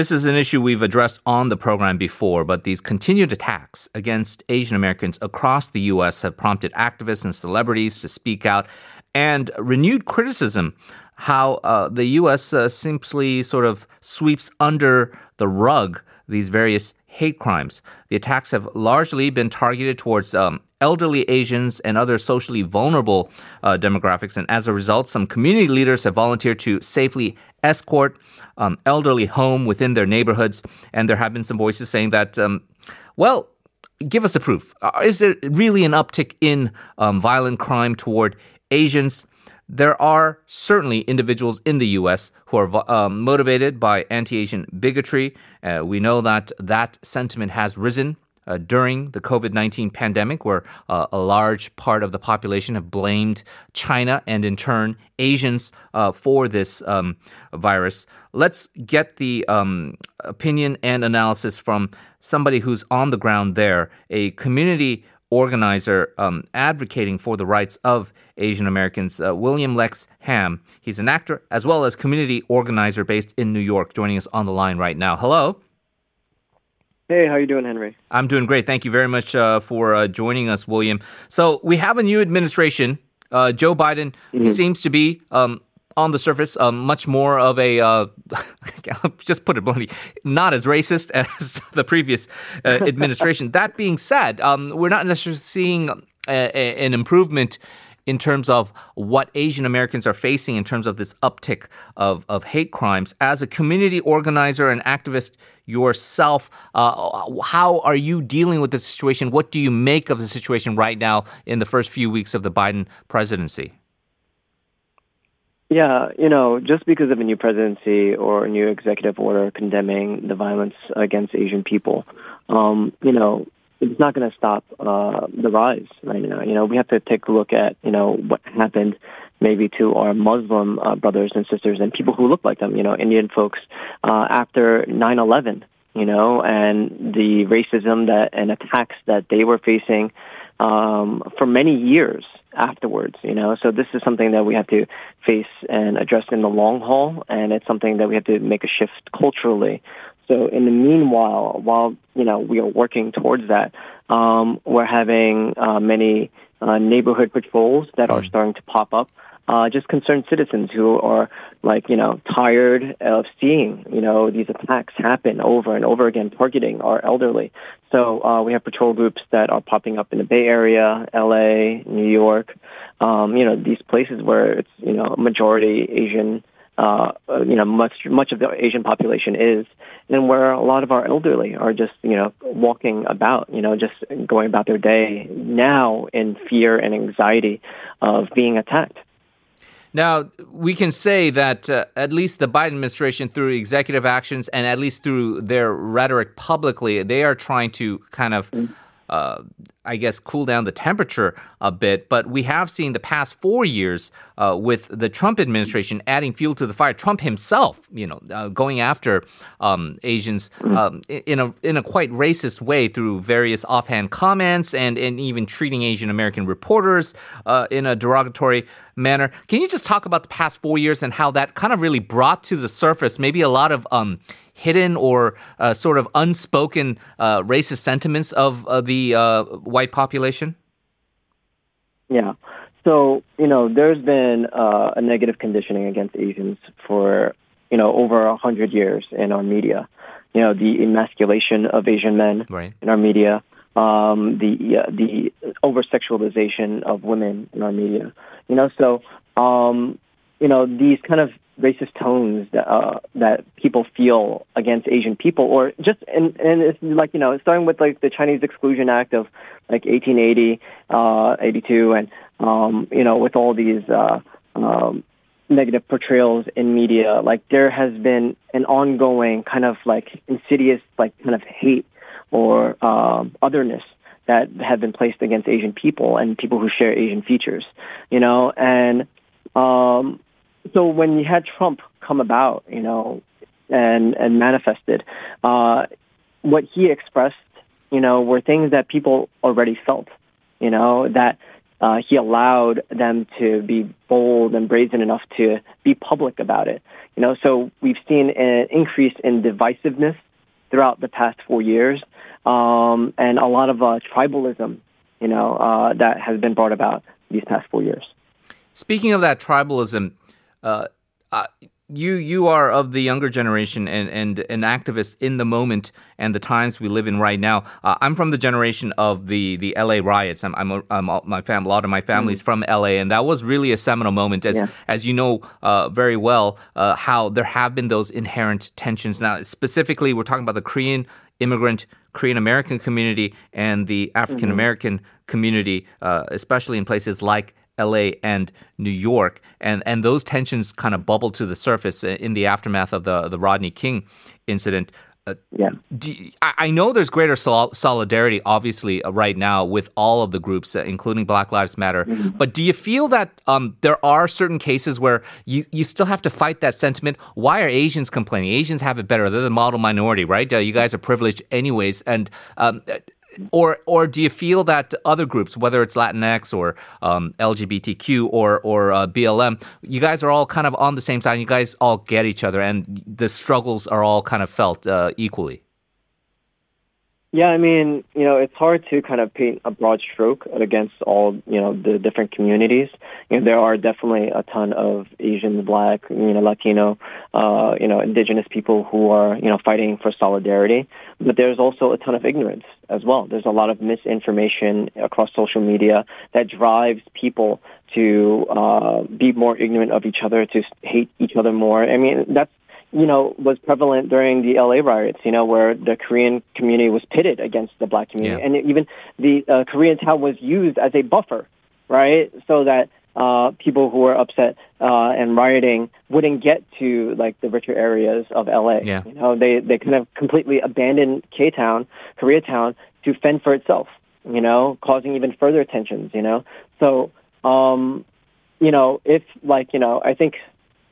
this is an issue we've addressed on the program before, but these continued attacks against Asian Americans across the U.S. have prompted activists and celebrities to speak out and renewed criticism how uh, the U.S. Uh, simply sort of sweeps under the rug these various hate crimes. The attacks have largely been targeted towards um, elderly Asians and other socially vulnerable uh, demographics, and as a result, some community leaders have volunteered to safely escort um, elderly home within their neighborhoods. And there have been some voices saying that, um, well, give us the proof. Uh, is there really an uptick in um, violent crime toward Asians? There are certainly individuals in the U.S. who are um, motivated by anti-Asian bigotry. Uh, we know that that sentiment has risen uh, during the COVID 19 pandemic, where uh, a large part of the population have blamed China and in turn Asians uh, for this um, virus. Let's get the um, opinion and analysis from somebody who's on the ground there, a community organizer um, advocating for the rights of Asian Americans, uh, William Lex Ham. He's an actor as well as community organizer based in New York, joining us on the line right now. Hello. Hey, how you doing, Henry? I'm doing great. Thank you very much uh, for uh, joining us, William. So we have a new administration. Uh, Joe Biden mm-hmm. seems to be um, on the surface, um, much more of a, uh, just put it bluntly, not as racist as the previous uh, administration. that being said, um, we're not necessarily seeing a, a, an improvement in terms of what Asian Americans are facing in terms of this uptick of, of hate crimes. As a community organizer and activist yourself, uh, how are you dealing with the situation? What do you make of the situation right now in the first few weeks of the Biden presidency? Yeah, you know, just because of a new presidency or a new executive order condemning the violence against Asian people, um, you know, it's not going to stop uh, the rise right now. You know, we have to take a look at you know what happened maybe to our Muslim uh, brothers and sisters and people who look like them. You know, Indian folks uh, after 9/11. You know, and the racism that and attacks that they were facing um, for many years afterwards. You know, so this is something that we have to face and address in the long haul, and it's something that we have to make a shift culturally so in the meanwhile, while you know we are working towards that, um, we're having uh, many uh, neighborhood patrols that are mm. starting to pop up. Uh, just concerned citizens who are like you know tired of seeing you know these attacks happen over and over again, targeting our elderly. So uh, we have patrol groups that are popping up in the Bay Area, L.A., New York. Um, you know these places where it's you know majority Asian uh, you know, much much of the Asian population is, and where a lot of our elderly are just, you know, walking about, you know, just going about their day now in fear and anxiety of being attacked. Now, we can say that uh, at least the Biden administration, through executive actions and at least through their rhetoric publicly, they are trying to kind of. Mm-hmm uh, I guess, cool down the temperature a bit. But we have seen the past four years uh, with the Trump administration adding fuel to the fire. Trump himself, you know, uh, going after um, Asians um, in a in a quite racist way through various offhand comments and and even treating Asian American reporters uh, in a derogatory manner. Can you just talk about the past four years and how that kind of really brought to the surface maybe a lot of um, hidden or uh, sort of unspoken uh, racist sentiments of uh, the uh, white population? Yeah. So, you know, there's been uh, a negative conditioning against Asians for, you know, over a hundred years in our media. You know, the emasculation of Asian men right. in our media, um, the uh, the over sexualization of women in our media. You know, so um, you know these kind of racist tones that uh, that people feel against Asian people, or just and and it's like you know starting with like the Chinese Exclusion Act of like 1880, uh, 82, and um, you know with all these uh, um, negative portrayals in media, like there has been an ongoing kind of like insidious like kind of hate or um, otherness that have been placed against Asian people and people who share Asian features, you know, and um, so when you had Trump come about, you know, and and manifested, uh, what he expressed, you know, were things that people already felt, you know, that uh, he allowed them to be bold and brazen enough to be public about it. You know, so we've seen an increase in divisiveness throughout the past four years, um, and a lot of uh, tribalism, you know, uh, that has been brought about these past four years. Speaking of that tribalism, uh, uh you you are of the younger generation and, and an activist in the moment and the times we live in right now. Uh, I'm from the generation of the the LA riots. I'm, I'm, a, I'm my fam, a lot of my family's mm. from LA, and that was really a seminal moment, as yeah. as you know uh, very well, uh, how there have been those inherent tensions. Now, specifically, we're talking about the Korean immigrant Korean American community and the African American mm-hmm. community, uh, especially in places like LA and New York, and and those tensions kind of bubbled to the surface in the aftermath of the the Rodney King incident. Uh, yeah. You, I know there's greater sol- solidarity, obviously, uh, right now with all of the groups, uh, including Black Lives Matter. Mm-hmm. But do you feel that um, there are certain cases where you, you still have to fight that sentiment? Why are Asians complaining? Asians have it better. They're the model minority, right? Uh, you guys are privileged, anyways. And um, or or do you feel that other groups, whether it's Latinx or um, LGBTQ or or uh, BLM, you guys are all kind of on the same side. You guys all get each other, and the struggles are all kind of felt uh, equally. Yeah, I mean, you know, it's hard to kind of paint a broad stroke against all, you know, the different communities. You know, there are definitely a ton of Asian, Black, you know, Latino, uh, you know, Indigenous people who are, you know, fighting for solidarity. But there's also a ton of ignorance as well. There's a lot of misinformation across social media that drives people to uh, be more ignorant of each other, to hate each other more. I mean, that's you know, was prevalent during the LA riots, you know, where the Korean community was pitted against the black community. Yeah. And even the uh, Koreatown was used as a buffer, right? So that uh, people who were upset uh, and rioting wouldn't get to like the richer areas of LA. Yeah. You know, they, they kind of completely abandoned K Town, Koreatown, to fend for itself, you know, causing even further tensions, you know. So, um, you know, if like, you know, I think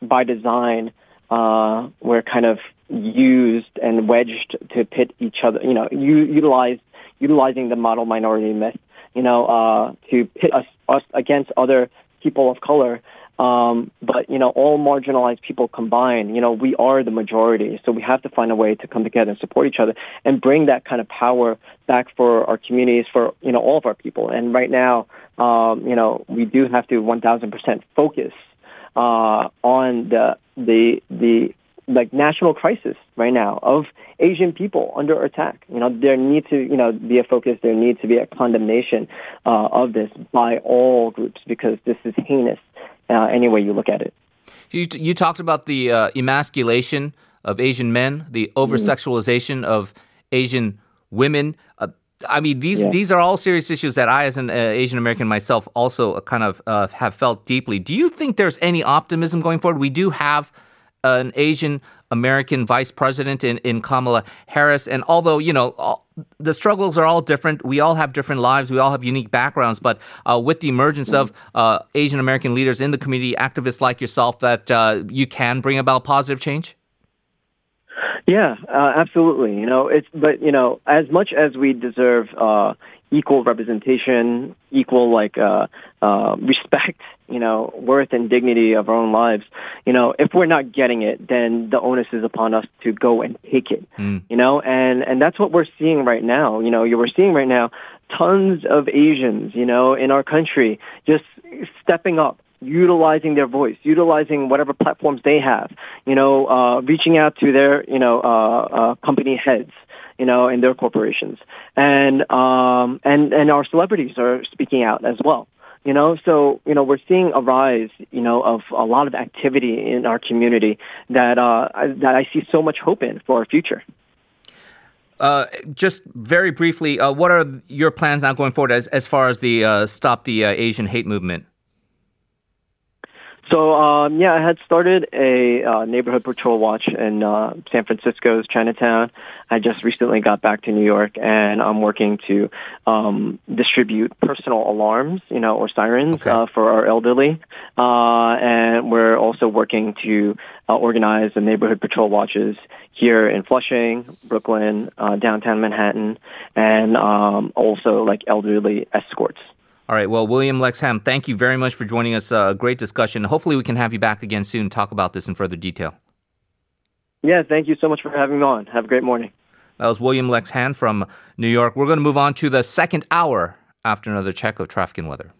by design, uh, were kind of used and wedged to pit each other. You know, u- utilize utilizing the model minority myth. You know, uh, to pit us, us against other people of color. Um, but you know, all marginalized people combined, you know, we are the majority. So we have to find a way to come together and support each other and bring that kind of power back for our communities, for you know, all of our people. And right now, um, you know, we do have to 1,000% focus uh, on the the the like national crisis right now of Asian people under attack. You know, there needs to you know be a focus. There needs to be a condemnation uh, of this by all groups because this is heinous uh, any way you look at it. You, you talked about the uh, emasculation of Asian men, the over sexualization of Asian women. Uh, I mean, these yeah. these are all serious issues that I, as an uh, Asian American myself, also uh, kind of uh, have felt deeply. Do you think there's any optimism going forward? We do have an Asian American vice president in, in Kamala Harris, and although you know all, the struggles are all different, we all have different lives, we all have unique backgrounds. But uh, with the emergence of uh, Asian American leaders in the community, activists like yourself, that uh, you can bring about positive change. Yeah, uh, absolutely. You know, it's but you know, as much as we deserve uh, equal representation, equal like uh, uh, respect, you know, worth and dignity of our own lives. You know, if we're not getting it, then the onus is upon us to go and take it. Mm. You know, and and that's what we're seeing right now. You know, we're seeing right now tons of Asians, you know, in our country just stepping up utilizing their voice, utilizing whatever platforms they have, you know, uh, reaching out to their, you know, uh, uh, company heads, you know, in their corporations, and um, and and our celebrities are speaking out as well. You know, so you know we're seeing a rise, you know, of a lot of activity in our community that uh, that I see so much hope in for our future. Uh, just very briefly, uh, what are your plans now going forward as, as far as the uh, stop the uh, Asian hate movement? So um, yeah, I had started a uh, neighborhood patrol watch in uh, San Francisco's Chinatown. I just recently got back to New York, and I'm working to um, distribute personal alarms, you know, or sirens okay. uh, for our elderly. Uh, and we're also working to uh, organize the neighborhood patrol watches here in Flushing, Brooklyn, uh, downtown Manhattan, and um, also like elderly escorts. All right. Well, William Lex Ham, thank you very much for joining us. A uh, great discussion. Hopefully, we can have you back again soon. Talk about this in further detail. Yeah. Thank you so much for having me on. Have a great morning. That was William Lex Ham from New York. We're going to move on to the second hour after another check of traffic and weather.